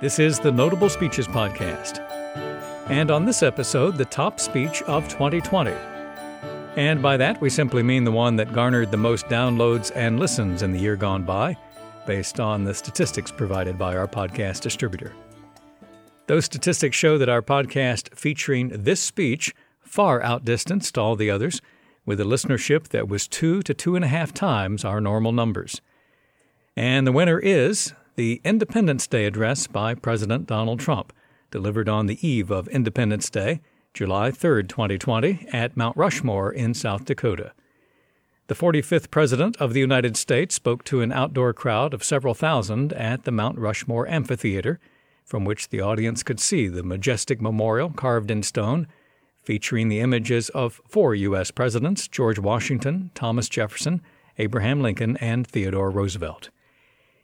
This is the Notable Speeches Podcast. And on this episode, the top speech of 2020. And by that, we simply mean the one that garnered the most downloads and listens in the year gone by, based on the statistics provided by our podcast distributor. Those statistics show that our podcast featuring this speech far outdistanced all the others, with a listenership that was two to two and a half times our normal numbers. And the winner is the Independence Day address by President Donald Trump, delivered on the eve of Independence Day, July 3, 2020, at Mount Rushmore in South Dakota. The 45th President of the United States spoke to an outdoor crowd of several thousand at the Mount Rushmore Amphitheater, from which the audience could see the majestic memorial carved in stone, featuring the images of four U.S. presidents George Washington, Thomas Jefferson, Abraham Lincoln, and Theodore Roosevelt.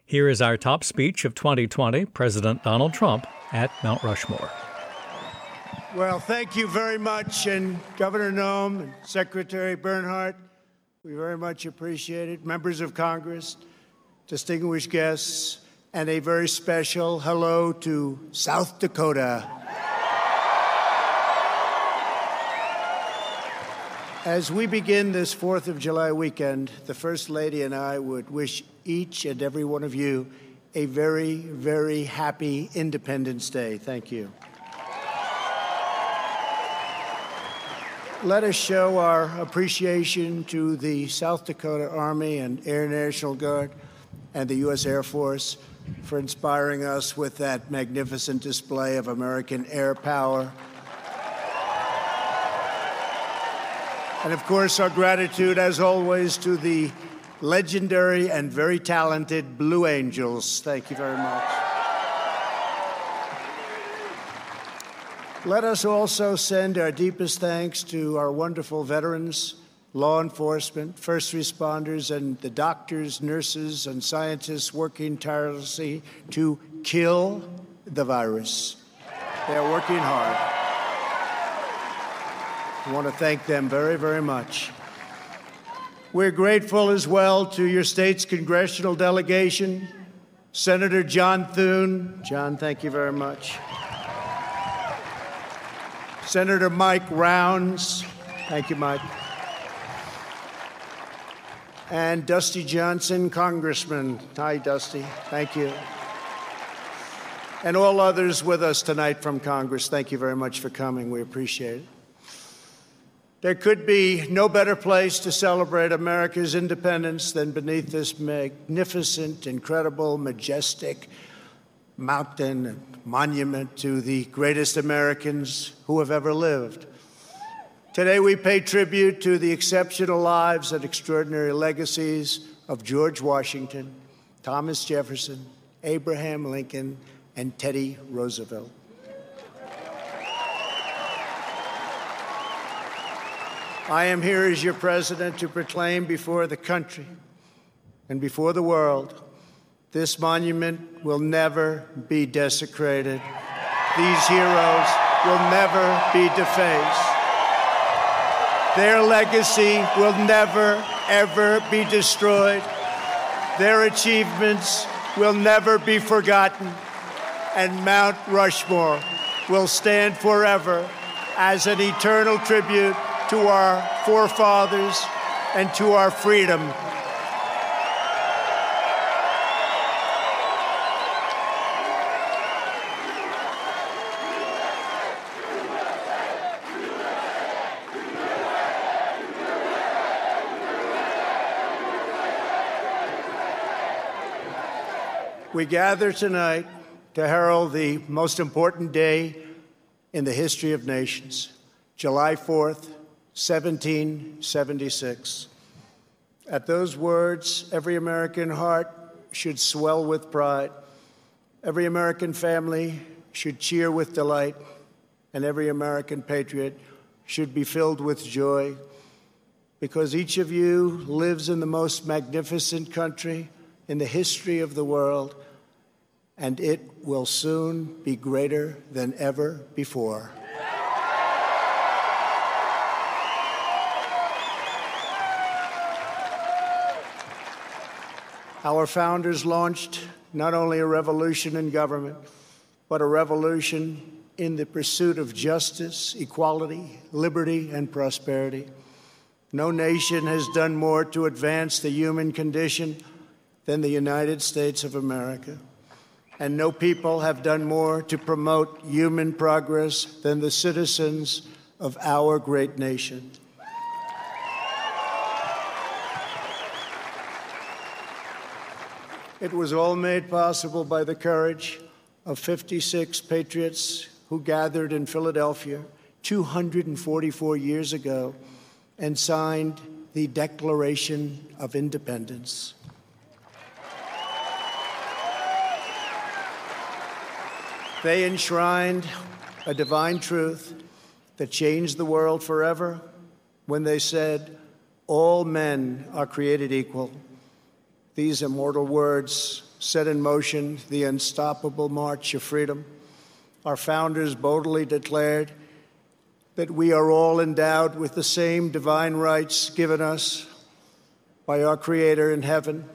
Here is our top speech of 2020, President Donald Trump at Mount Rushmore. Well, thank you very much, and Governor Noem and Secretary Bernhardt, we very much appreciate it. Members of Congress, distinguished guests, and a very special hello to South Dakota. As we begin this 4th of July weekend, the First Lady and I would wish each and every one of you a very, very happy Independence Day. Thank you. Let us show our appreciation to the South Dakota Army and Air National Guard and the U.S. Air Force for inspiring us with that magnificent display of American air power And of course, our gratitude, as always, to the legendary and very talented Blue Angels. Thank you very much. Let us also send our deepest thanks to our wonderful veterans, law enforcement, first responders, and the doctors, nurses, and scientists working tirelessly to kill the virus. They're working hard. I want to thank them very, very much. We're grateful as well to your state's congressional delegation, Senator John Thune. John, thank you very much. Senator Mike Rounds. Thank you, Mike. And Dusty Johnson, Congressman. Hi, Dusty. Thank you. And all others with us tonight from Congress, thank you very much for coming. We appreciate it. There could be no better place to celebrate America's independence than beneath this magnificent, incredible, majestic mountain monument to the greatest Americans who have ever lived. Today, we pay tribute to the exceptional lives and extraordinary legacies of George Washington, Thomas Jefferson, Abraham Lincoln, and Teddy Roosevelt. I am here as your president to proclaim before the country and before the world this monument will never be desecrated. These heroes will never be defaced. Their legacy will never, ever be destroyed. Their achievements will never be forgotten. And Mount Rushmore will stand forever as an eternal tribute to our forefathers and to our freedom. We gather tonight to herald the most important day in the history of nations, July 4th, 1776. At those words, every American heart should swell with pride. Every American family should cheer with delight, and every American patriot should be filled with joy because each of you lives in the most magnificent country in the history of the world, and it will soon be greater than ever before. Our founders launched not only a revolution in government, but a revolution in the pursuit of justice, equality, liberty, and prosperity. No nation has done more to advance the human condition than the United States of America. And no people have done more to promote human progress than the citizens of our great nation. It was all made possible by the courage of 56 patriots who gathered in Philadelphia 244 years ago and signed the Declaration of Independence. They enshrined a divine truth that changed the world forever when they said, All men are created equal. These immortal words set in motion the unstoppable march of freedom. Our founders boldly declared that we are all endowed with the same divine rights given us by our Creator in heaven,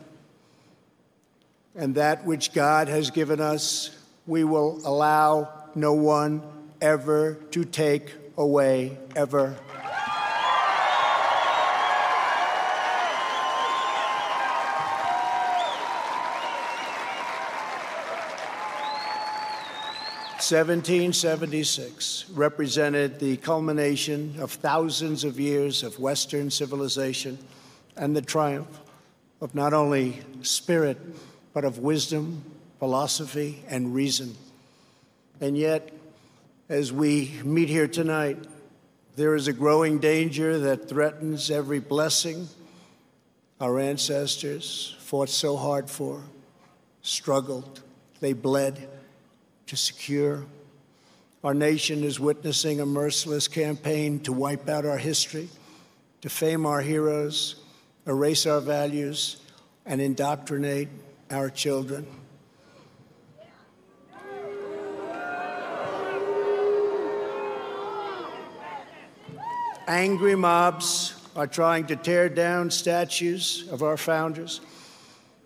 and that which God has given us we will allow no one ever to take away, ever. Seventeen seventy six represented the culmination of thousands of years of Western civilization and the triumph of not only spirit, but of wisdom, philosophy, and reason. And yet, as we meet here tonight, there is a growing danger that threatens every blessing our ancestors fought so hard for, struggled, they bled to secure. Our nation is witnessing a merciless campaign to wipe out our history, defame our heroes, erase our values, and indoctrinate our children. Angry mobs are trying to tear down statues of our founders,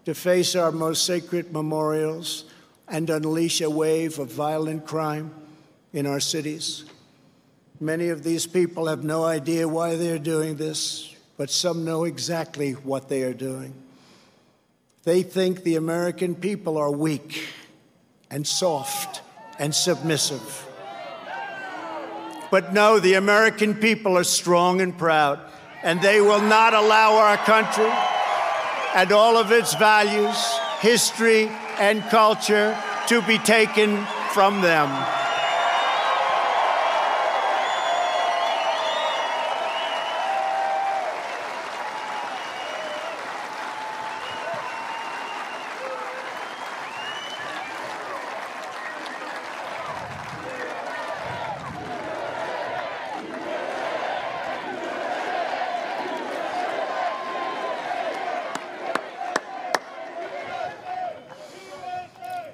deface our most sacred memorials, and unleash a wave of violent crime in our cities. Many of these people have no idea why they're doing this, but some know exactly what they are doing. They think the American people are weak and soft and submissive. But no, the American people are strong and proud, and they will not allow our country and all of its values, history, and culture to be taken from them.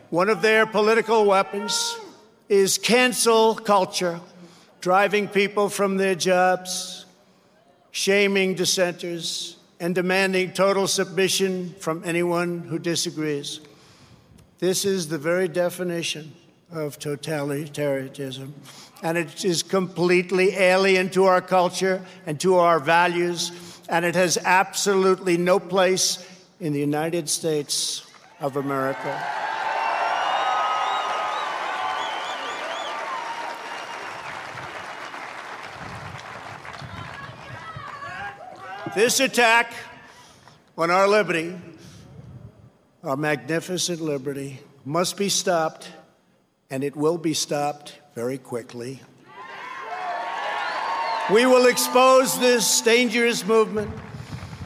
One of their political weapons is cancel culture, driving people from their jobs, shaming dissenters, and demanding total submission from anyone who disagrees. This is the very definition of totalitarianism, and it is completely alien to our culture and to our values, and it has absolutely no place in the United States of America. This attack on our liberty, our magnificent liberty, must be stopped, and it will be stopped very quickly. We will expose this dangerous movement,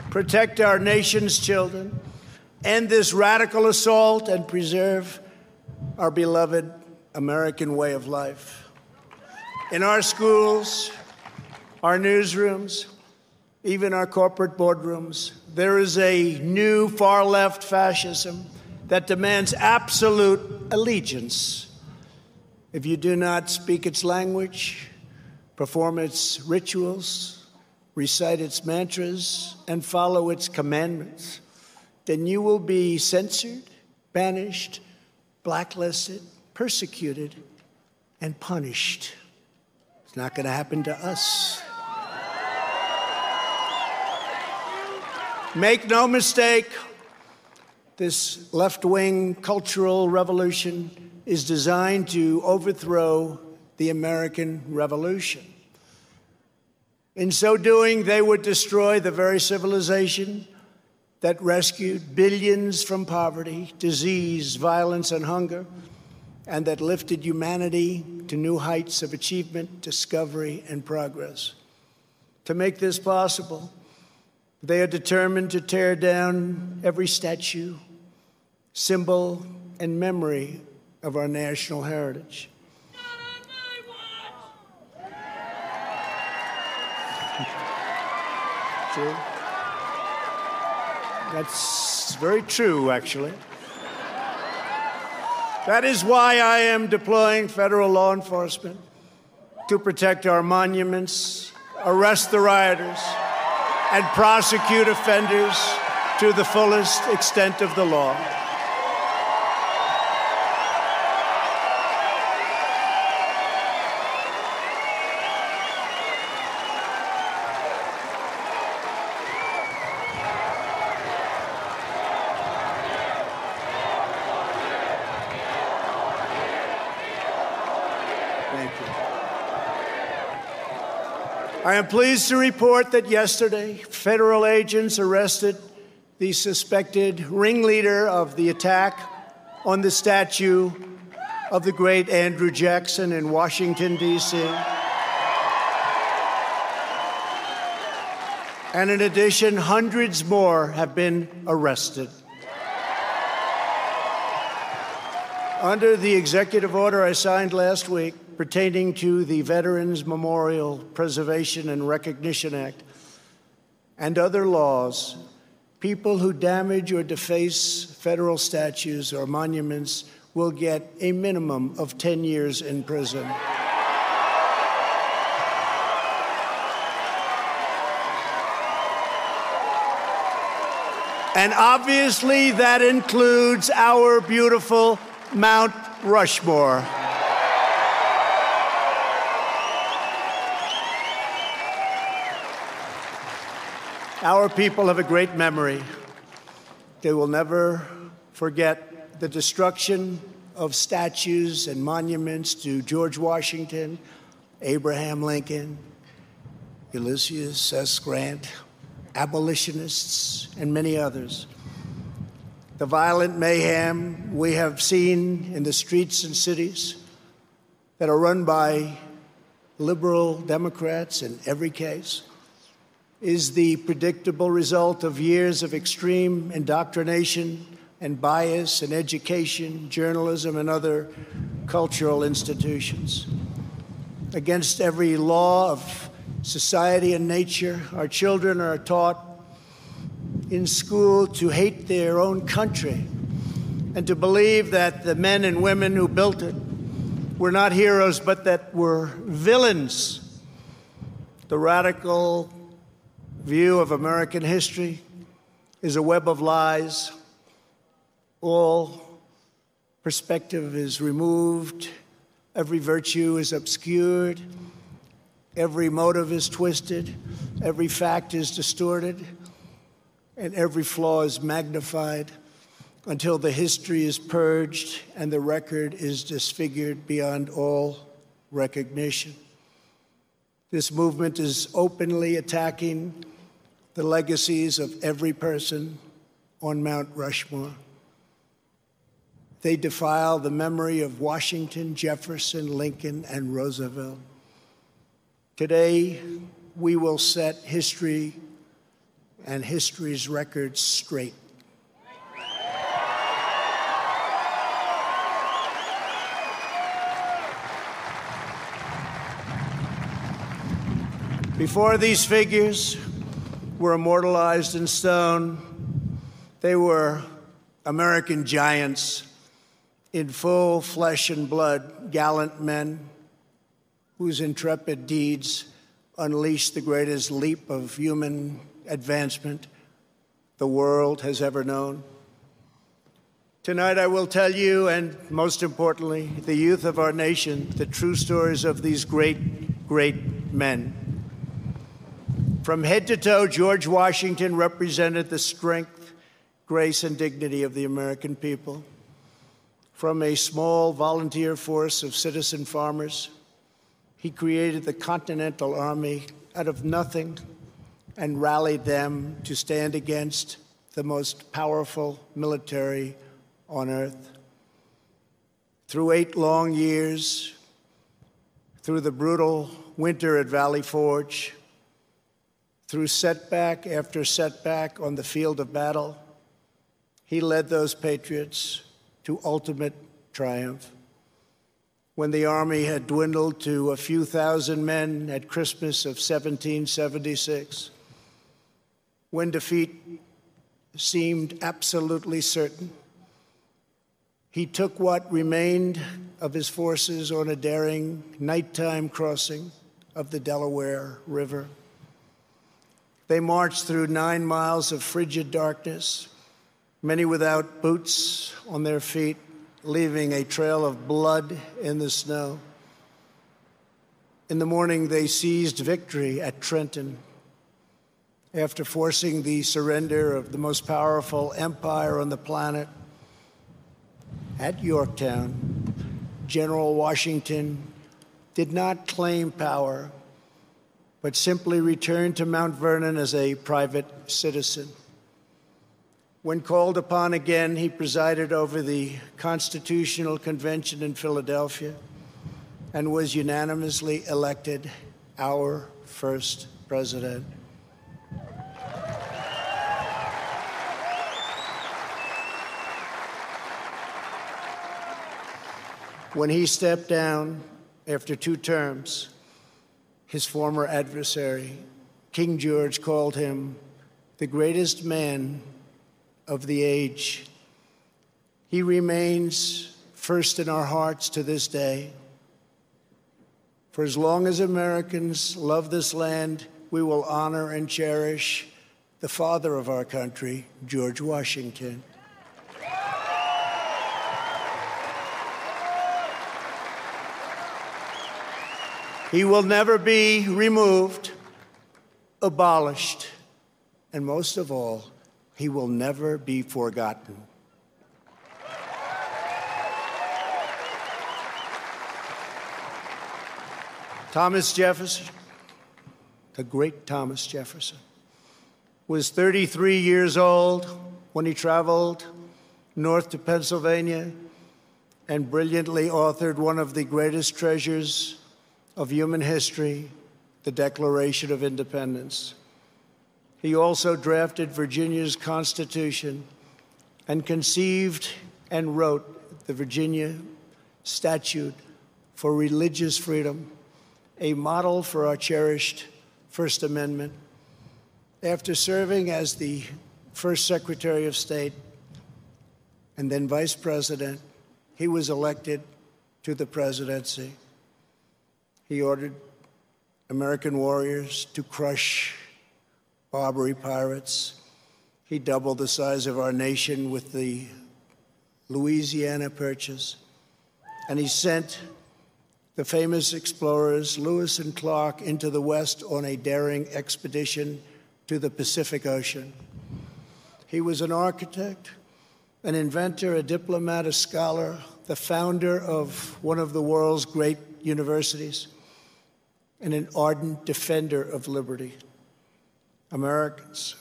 protect our nation's children, end this radical assault, and preserve our beloved American way of life. In our schools, our newsrooms, even our corporate boardrooms, there is a new far left fascism that demands absolute allegiance. If you do not speak its language, perform its rituals, recite its mantras, and follow its commandments, then you will be censored, banished, blacklisted, persecuted, and punished. It's not going to happen to us. Make no mistake, this left wing cultural revolution is designed to overthrow the American Revolution. In so doing, they would destroy the very civilization that rescued billions from poverty, disease, violence, and hunger, and that lifted humanity to new heights of achievement, discovery, and progress. To make this possible, they are determined to tear down every statue, symbol, and memory of our national heritage. True. That's very true, actually. That is why I am deploying federal law enforcement to protect our monuments, arrest the rioters, and prosecute offenders to the fullest extent of the law. I am pleased to report that yesterday, federal agents arrested the suspected ringleader of the attack on the statue of the great Andrew Jackson in Washington, D.C. And in addition, hundreds more have been arrested. Under the executive order I signed last week, pertaining to the Veterans Memorial Preservation and Recognition Act and other laws, people who damage or deface federal statues or monuments will get a minimum of 10 years in prison. And obviously, that includes our beautiful Mount Rushmore. Our people have a great memory. They will never forget the destruction of statues and monuments to George Washington, Abraham Lincoln, Ulysses S. Grant, abolitionists, and many others. The violent mayhem we have seen in the streets and cities that are run by liberal Democrats in every case is the predictable result of years of extreme indoctrination and bias in education, journalism, and other cultural institutions. Against every law of society and nature, our children are taught in school to hate their own country and to believe that the men and women who built it were not heroes but that were villains. The radical view of American history is a web of lies. All perspective is removed, every virtue is obscured, every motive is twisted, every fact is distorted, and every flaw is magnified until the history is purged and the record is disfigured beyond all recognition. This movement is openly attacking the legacies of every person on Mount Rushmore. They defile the memory of Washington, Jefferson, Lincoln, and Roosevelt. Today, we will set history and history's records straight. Before these figures, were immortalized in stone. They were American giants in full flesh and blood, gallant men whose intrepid deeds unleashed the greatest leap of human advancement the world has ever known. Tonight, I will tell you, and most importantly, the youth of our nation, the true stories of these great, great men. From head to toe, George Washington represented the strength, grace, and dignity of the American people. From a small volunteer force of citizen farmers, he created the Continental Army out of nothing and rallied them to stand against the most powerful military on earth. Through eight long years, through the brutal winter at Valley Forge, through setback after setback on the field of battle, he led those patriots to ultimate triumph. When the army had dwindled to a few thousand men at Christmas of 1776, when defeat seemed absolutely certain, he took what remained of his forces on a daring nighttime crossing of the Delaware River. They marched through nine miles of frigid darkness, many without boots on their feet, leaving a trail of blood in the snow. In the morning, they seized victory at Trenton after forcing the surrender of the most powerful empire on the planet at Yorktown, General Washington did not claim power, but simply returned to Mount Vernon as a private citizen. When called upon again, he presided over the Constitutional Convention in Philadelphia and was unanimously elected our first president. When he stepped down after two terms, his former adversary, King George, called him the greatest man of the age. He remains first in our hearts to this day. For as long as Americans love this land, we will honor and cherish the father of our country, George Washington. He will never be removed, abolished, and most of all, he will never be forgotten. Thomas Jefferson, the great Thomas Jefferson, was 33 years old when he traveled north to Pennsylvania and brilliantly authored one of the greatest treasures of human history, the Declaration of Independence. He also drafted Virginia's Constitution and conceived and wrote the Virginia Statute for Religious Freedom, a model for our cherished First Amendment. After serving as the first Secretary of State and then Vice President, he was elected to the presidency. He ordered American warriors to crush Barbary pirates. He doubled the size of our nation with the Louisiana Purchase. And he sent the famous explorers Lewis and Clark into the West on a daring expedition to the Pacific Ocean. He was an architect, an inventor, a diplomat, a scholar, the founder of one of the world's great universities and an ardent defender of liberty. Americans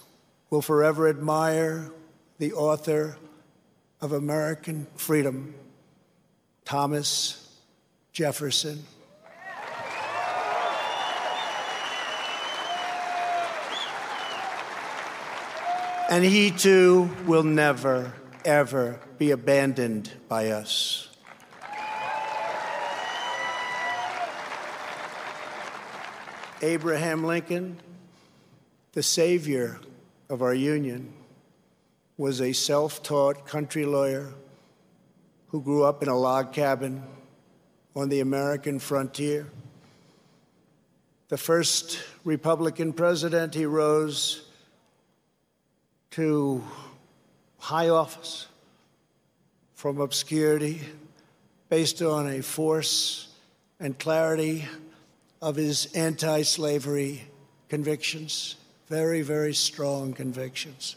will forever admire the author of American freedom, Thomas Jefferson. And he too will never, ever be abandoned by us. Abraham Lincoln, the savior of our union, was a self taught country lawyer who grew up in a log cabin on the American frontier. The first Republican president, he rose to high office from obscurity based on a force and clarity of his anti slavery convictions, very, very strong convictions.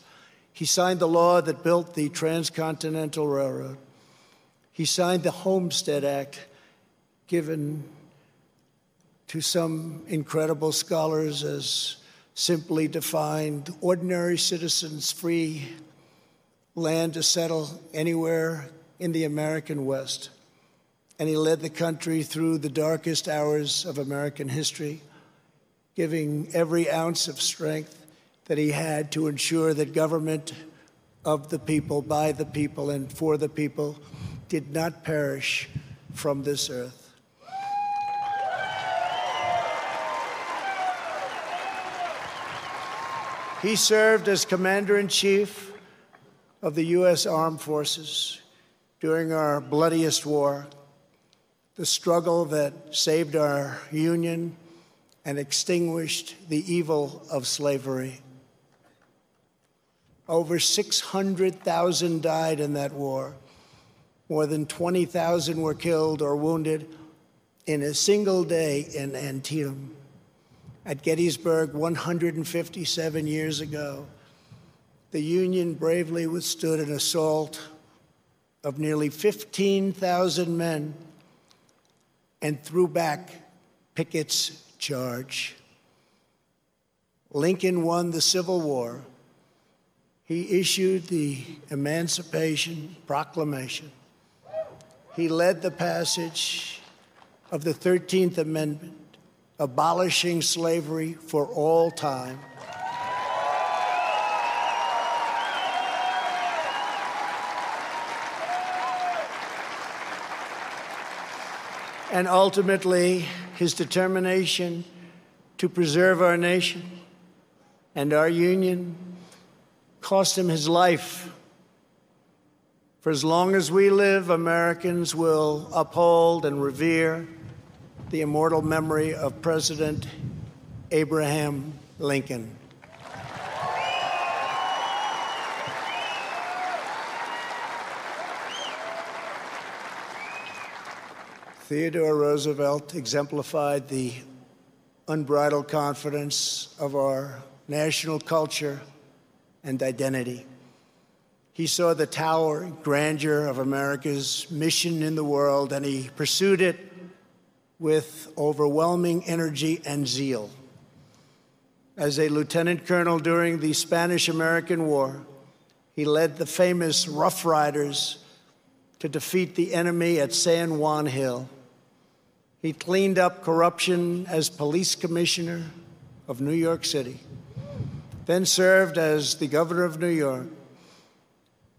He signed the law that built the Transcontinental Railroad. He signed the Homestead Act, given to some incredible scholars as simply defined ordinary citizens free land to settle anywhere in the American West and he led the country through the darkest hours of American history, giving every ounce of strength that he had to ensure that government of the people, by the people, and for the people did not perish from this earth. He served as Commander in Chief of the U.S. Armed Forces during our bloodiest war the struggle that saved our Union and extinguished the evil of slavery. Over 600,000 died in that war. More than 20,000 were killed or wounded in a single day in Antietam. At Gettysburg, 157 years ago, the Union bravely withstood an assault of nearly 15,000 men and threw back Pickett's charge. Lincoln won the Civil War. He issued the Emancipation Proclamation. He led the passage of the 13th Amendment, abolishing slavery for all time. And ultimately his determination to preserve our nation and our union cost him his life. For as long as we live, Americans will uphold and revere the immortal memory of President Abraham Lincoln. Theodore Roosevelt exemplified the unbridled confidence of our national culture and identity. He saw the towering grandeur of America's mission in the world, and he pursued it with overwhelming energy and zeal. As a lieutenant colonel during the Spanish American War, he led the famous Rough Riders to defeat the enemy at San Juan Hill. He cleaned up corruption as police commissioner of New York City, then served as the governor of New York,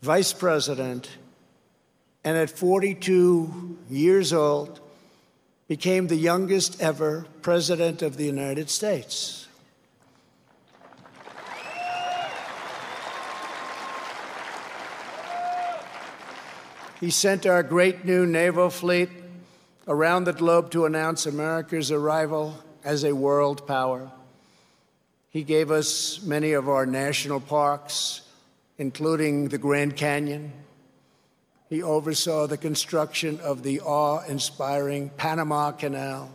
vice president, and at 42 years old, became the youngest ever president of the United States. He sent our great new naval fleet around the globe to announce America's arrival as a world power. He gave us many of our national parks, including the Grand Canyon. He oversaw the construction of the awe inspiring Panama Canal.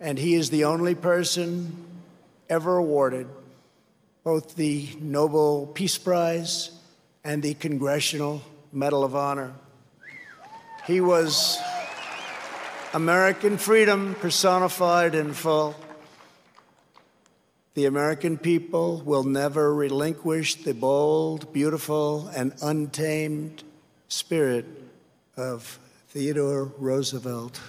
And he is the only person ever awarded both the Nobel Peace Prize and the Congressional Medal of Honor. He was American freedom personified in full. The American people will never relinquish the bold, beautiful, and untamed spirit of Theodore Roosevelt.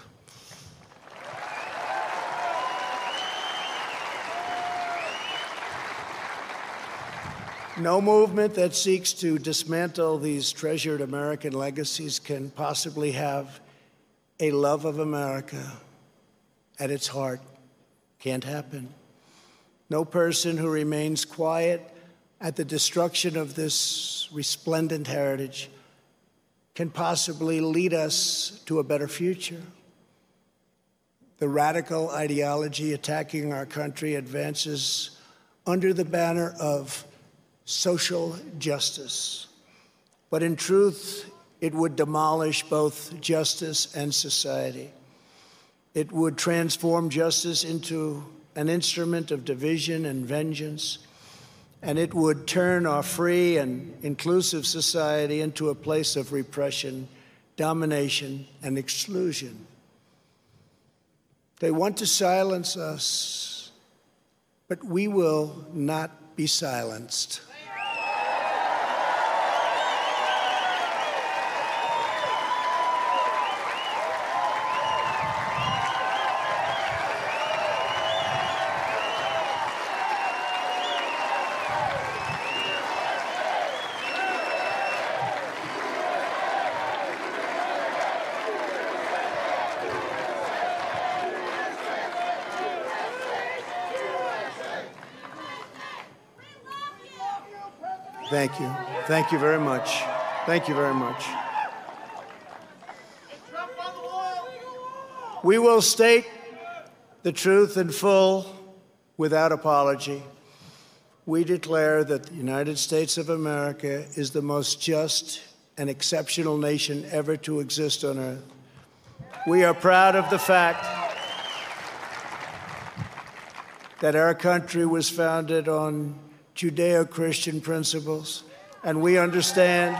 No movement that seeks to dismantle these treasured American legacies can possibly have a love of America at its heart. Can't happen. No person who remains quiet at the destruction of this resplendent heritage can possibly lead us to a better future. The radical ideology attacking our country advances under the banner of social justice. But in truth, It would demolish both justice and society. It would transform justice into an instrument of division and vengeance. And it would turn our free and inclusive society into a place of repression, domination, and exclusion. They want to silence us, but we will not be silenced. Thank you. Thank you very much. Thank you very much. We will state the truth in full without apology. We declare that the United States of America is the most just and exceptional nation ever to exist on earth. We are proud of the fact that our country was founded on Judeo Christian principles, and we understand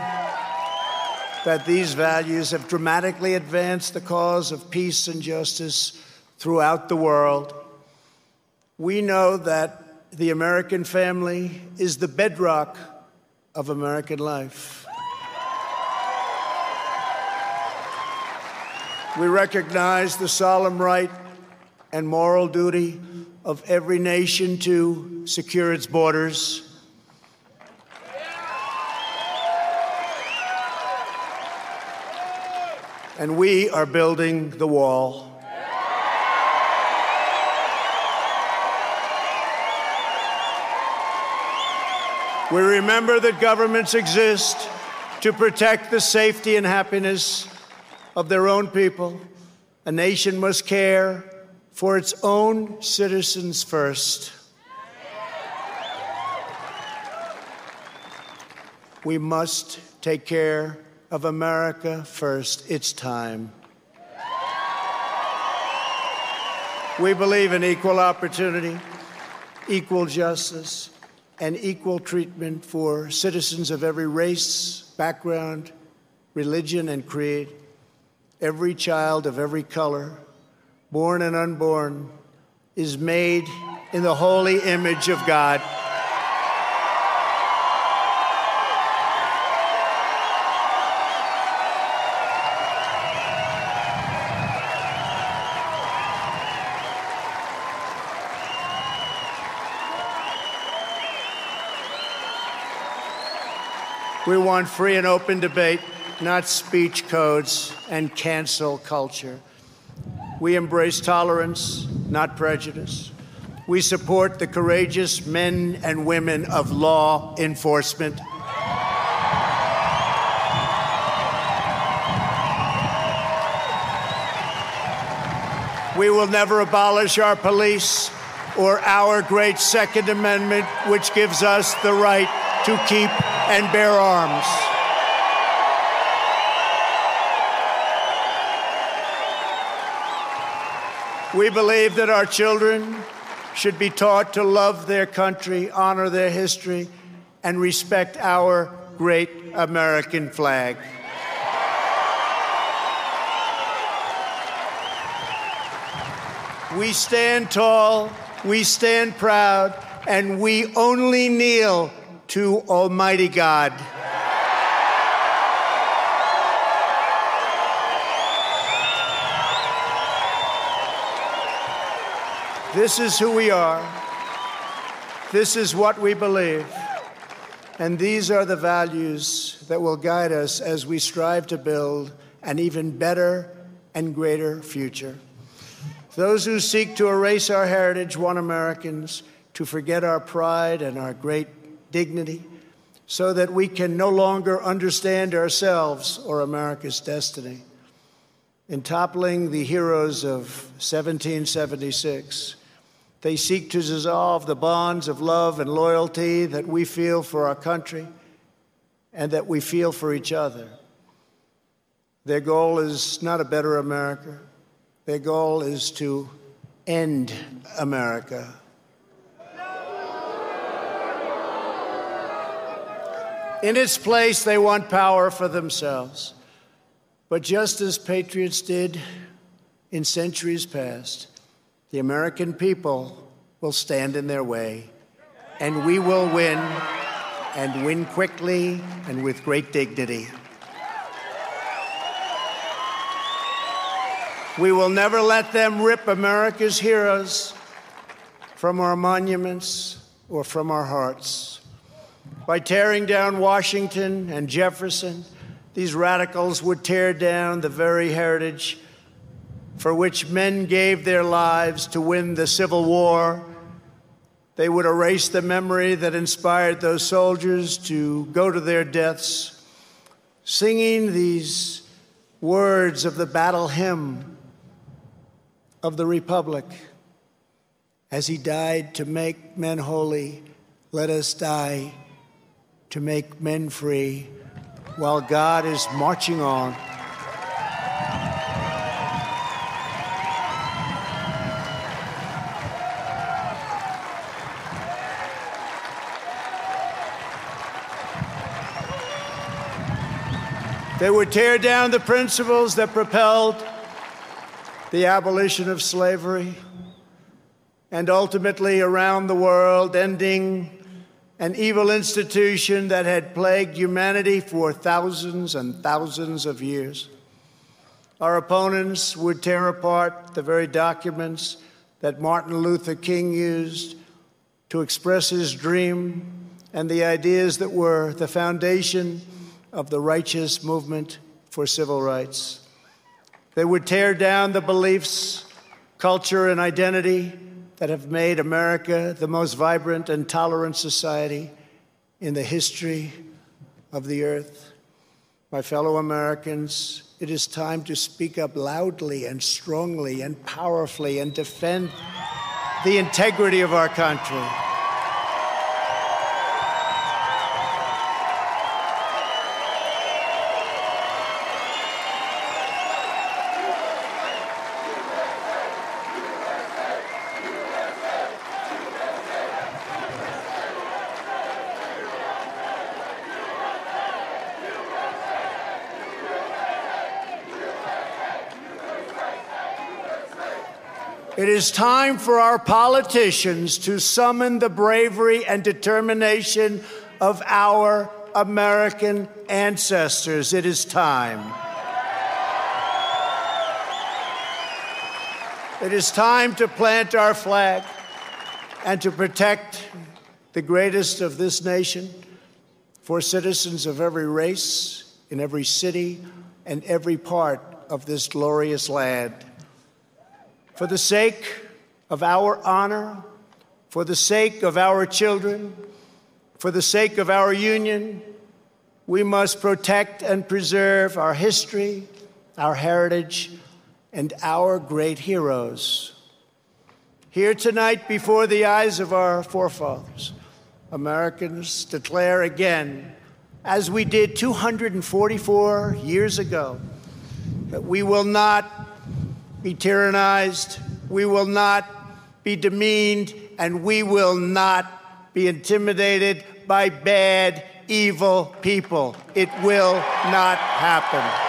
that these values have dramatically advanced the cause of peace and justice throughout the world. We know that the American family is the bedrock of American life. We recognize the solemn right and moral duty of every nation to secure its borders. And we are building the wall. We remember that governments exist to protect the safety and happiness of their own people. A nation must care for its own citizens first. We must take care of America first. It's time. We believe in equal opportunity, equal justice, and equal treatment for citizens of every race, background, religion, and creed. Every child of every color born and unborn, is made in the holy image of God. We want free and open debate, not speech codes and cancel culture. We embrace tolerance, not prejudice. We support the courageous men and women of law enforcement. We will never abolish our police or our great Second Amendment, which gives us the right to keep and bear arms. We believe that our children should be taught to love their country, honor their history, and respect our great American flag. We stand tall, we stand proud, and we only kneel to Almighty God. This is who we are. This is what we believe. And these are the values that will guide us as we strive to build an even better and greater future. Those who seek to erase our heritage want Americans to forget our pride and our great dignity so that we can no longer understand ourselves or America's destiny. In toppling the heroes of 1776, they seek to dissolve the bonds of love and loyalty that we feel for our country and that we feel for each other. Their goal is not a better America. Their goal is to end America. In its place, they want power for themselves. But just as patriots did in centuries past, the American people will stand in their way, and we will win, and win quickly and with great dignity. We will never let them rip America's heroes from our monuments or from our hearts. By tearing down Washington and Jefferson, these radicals would tear down the very heritage for which men gave their lives to win the Civil War. They would erase the memory that inspired those soldiers to go to their deaths, singing these words of the battle hymn of the Republic. As he died to make men holy, let us die to make men free while God is marching on. They would tear down the principles that propelled the abolition of slavery, and ultimately around the world, ending an evil institution that had plagued humanity for thousands and thousands of years. Our opponents would tear apart the very documents that Martin Luther King used to express his dream and the ideas that were the foundation of the righteous movement for civil rights. They would tear down the beliefs, culture, and identity that have made America the most vibrant and tolerant society in the history of the earth. My fellow Americans, it is time to speak up loudly and strongly and powerfully and defend the integrity of our country. It is time for our politicians to summon the bravery and determination of our American ancestors. It is time. It is time to plant our flag and to protect the greatest of this nation for citizens of every race, in every city, and every part of this glorious land. For the sake of our honor, for the sake of our children, for the sake of our union, we must protect and preserve our history, our heritage, and our great heroes. Here tonight, before the eyes of our forefathers, Americans declare again, as we did 244 years ago, that we will not be tyrannized, we will not be demeaned, and we will not be intimidated by bad, evil people. It will not happen.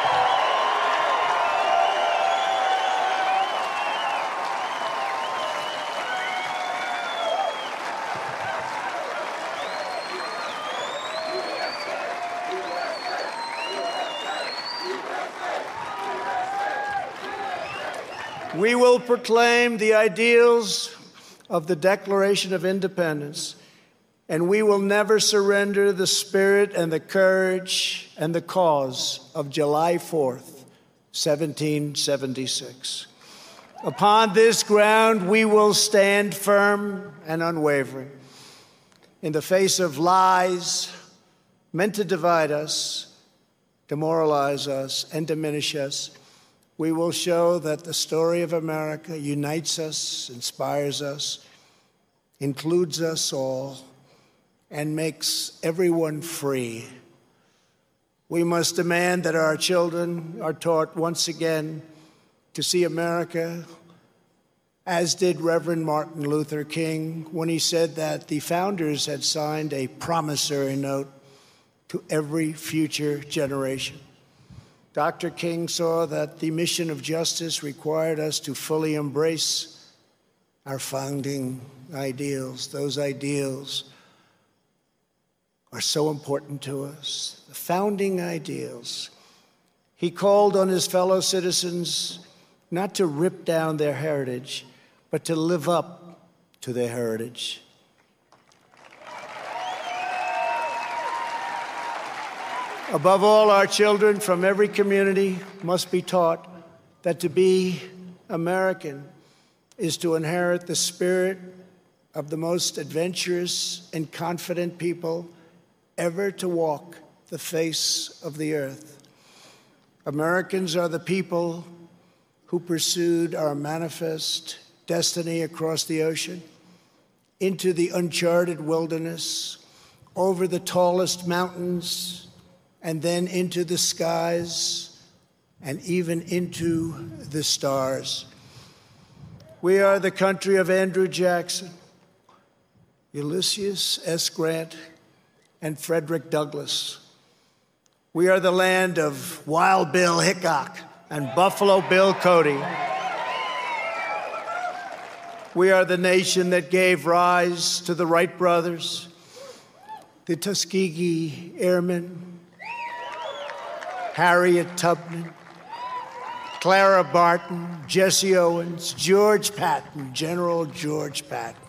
We will proclaim the ideals of the Declaration of Independence, and we will never surrender the spirit and the courage and the cause of July 4th, 1776. Upon this ground, we will stand firm and unwavering in the face of lies meant to divide us, demoralize us, and diminish us we will show that the story of America unites us, inspires us, includes us all, and makes everyone free. We must demand that our children are taught once again to see America as did Reverend Martin Luther King when he said that the founders had signed a promissory note to every future generation. Dr. King saw that the mission of justice required us to fully embrace our founding ideals. Those ideals are so important to us. The founding ideals. He called on his fellow citizens not to rip down their heritage but to live up to their heritage. Above all, our children from every community must be taught that to be American is to inherit the spirit of the most adventurous and confident people ever to walk the face of the earth. Americans are the people who pursued our manifest destiny across the ocean, into the uncharted wilderness, over the tallest mountains, and then into the skies, and even into the stars. We are the country of Andrew Jackson, Ulysses S. Grant, and Frederick Douglass. We are the land of Wild Bill Hickok and Buffalo Bill Cody. We are the nation that gave rise to the Wright brothers, the Tuskegee Airmen, Harriet Tubman, Clara Barton, Jesse Owens, George Patton, General George Patton,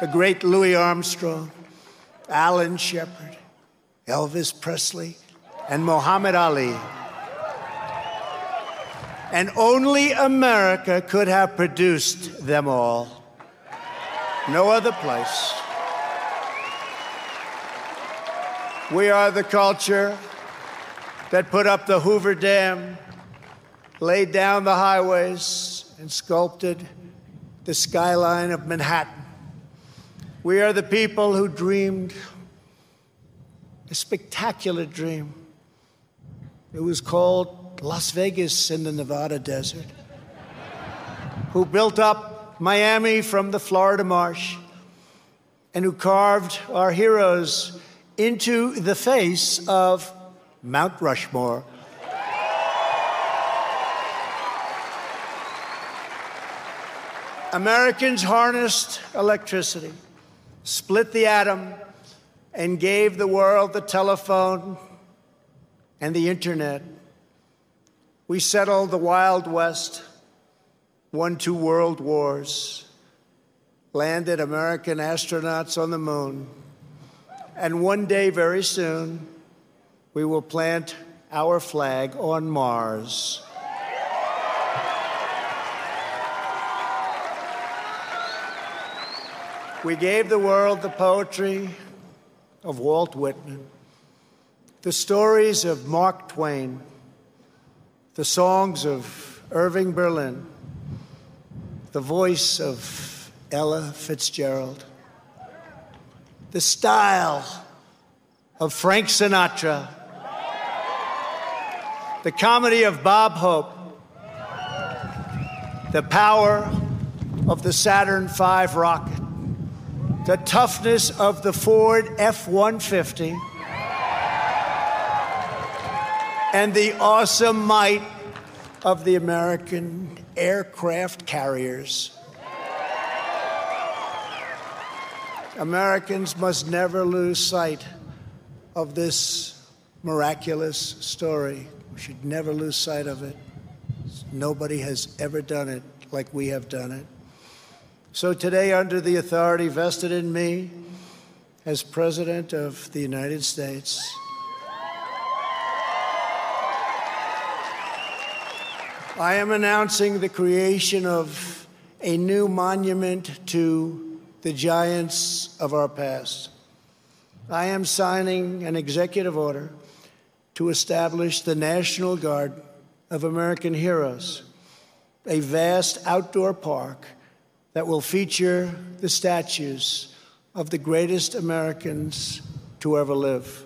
the great Louis Armstrong, Alan Shepard, Elvis Presley, and Muhammad Ali and only America could have produced them all. No other place. We are the culture that put up the Hoover Dam, laid down the highways, and sculpted the skyline of Manhattan. We are the people who dreamed a spectacular dream. It was called Las Vegas in the Nevada desert, who built up Miami from the Florida marsh, and who carved our heroes into the face of Mount Rushmore. Americans harnessed electricity, split the atom, and gave the world the telephone and the internet. We settled the Wild West, won two world wars, landed American astronauts on the moon, and one day, very soon, we will plant our flag on Mars. We gave the world the poetry of Walt Whitman, the stories of Mark Twain, the songs of Irving Berlin, the voice of Ella Fitzgerald, the style of Frank Sinatra, the comedy of Bob Hope, the power of the Saturn V rocket, the toughness of the Ford F 150 and the awesome might of the American aircraft carriers. Americans must never lose sight of this miraculous story. We should never lose sight of it. Nobody has ever done it like we have done it. So today, under the authority vested in me as President of the United States, I am announcing the creation of a new monument to the giants of our past. I am signing an executive order to establish the National Garden of American Heroes, a vast outdoor park that will feature the statues of the greatest Americans to ever live.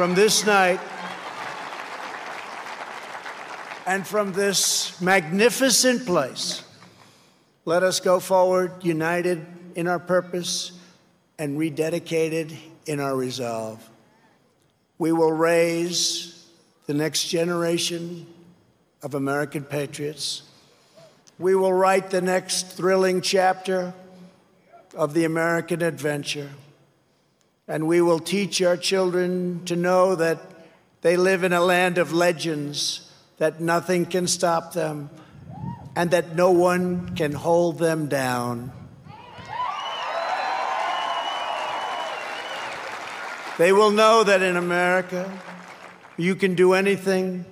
From this night and from this magnificent place, let us go forward united in our purpose and rededicated in our resolve. We will raise the next generation of American patriots. We will write the next thrilling chapter of the American adventure. And we will teach our children to know that they live in a land of legends, that nothing can stop them, and that no one can hold them down. They will know that in America, you can do anything,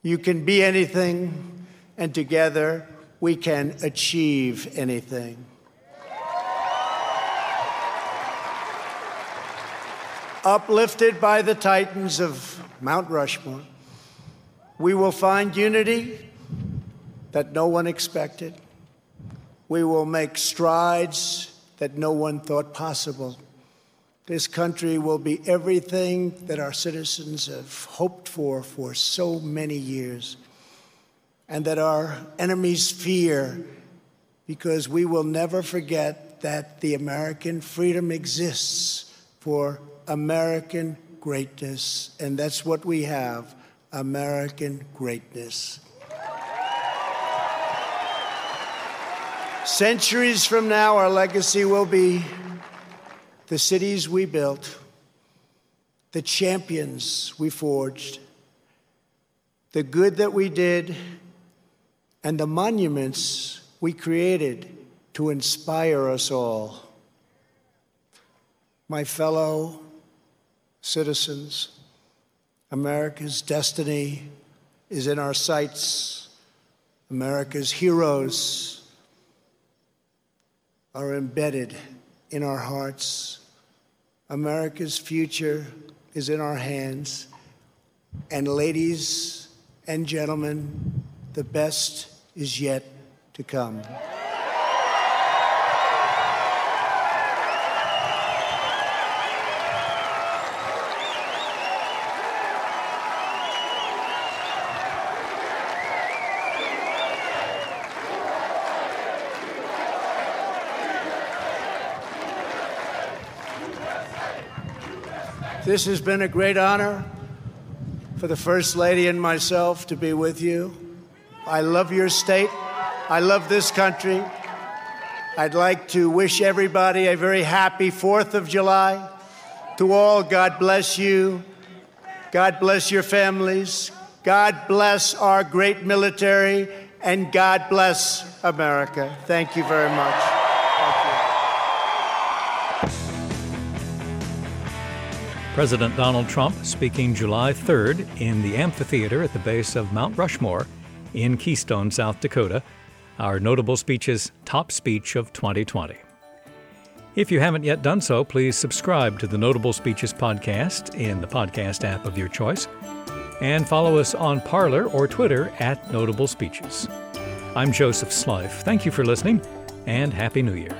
you can be anything, and together we can achieve anything. Uplifted by the titans of Mount Rushmore, we will find unity that no one expected. We will make strides that no one thought possible. This country will be everything that our citizens have hoped for for so many years, and that our enemies fear because we will never forget that the American freedom exists for American greatness, and that's what we have American greatness. Centuries from now, our legacy will be the cities we built, the champions we forged, the good that we did, and the monuments we created to inspire us all. My fellow citizens, America's destiny is in our sights. America's heroes are embedded in our hearts. America's future is in our hands. And, ladies and gentlemen, the best is yet to come. This has been a great honor for the First Lady and myself to be with you. I love your state. I love this country. I'd like to wish everybody a very happy 4th of July. To all, God bless you. God bless your families. God bless our great military. And God bless America. Thank you very much. President Donald Trump speaking July 3rd in the amphitheater at the base of Mount Rushmore in Keystone, South Dakota, our notable speeches top speech of 2020. If you haven't yet done so, please subscribe to the Notable Speeches podcast in the podcast app of your choice and follow us on Parler or Twitter at Notable Speeches. I'm Joseph Slife. Thank you for listening and Happy New Year.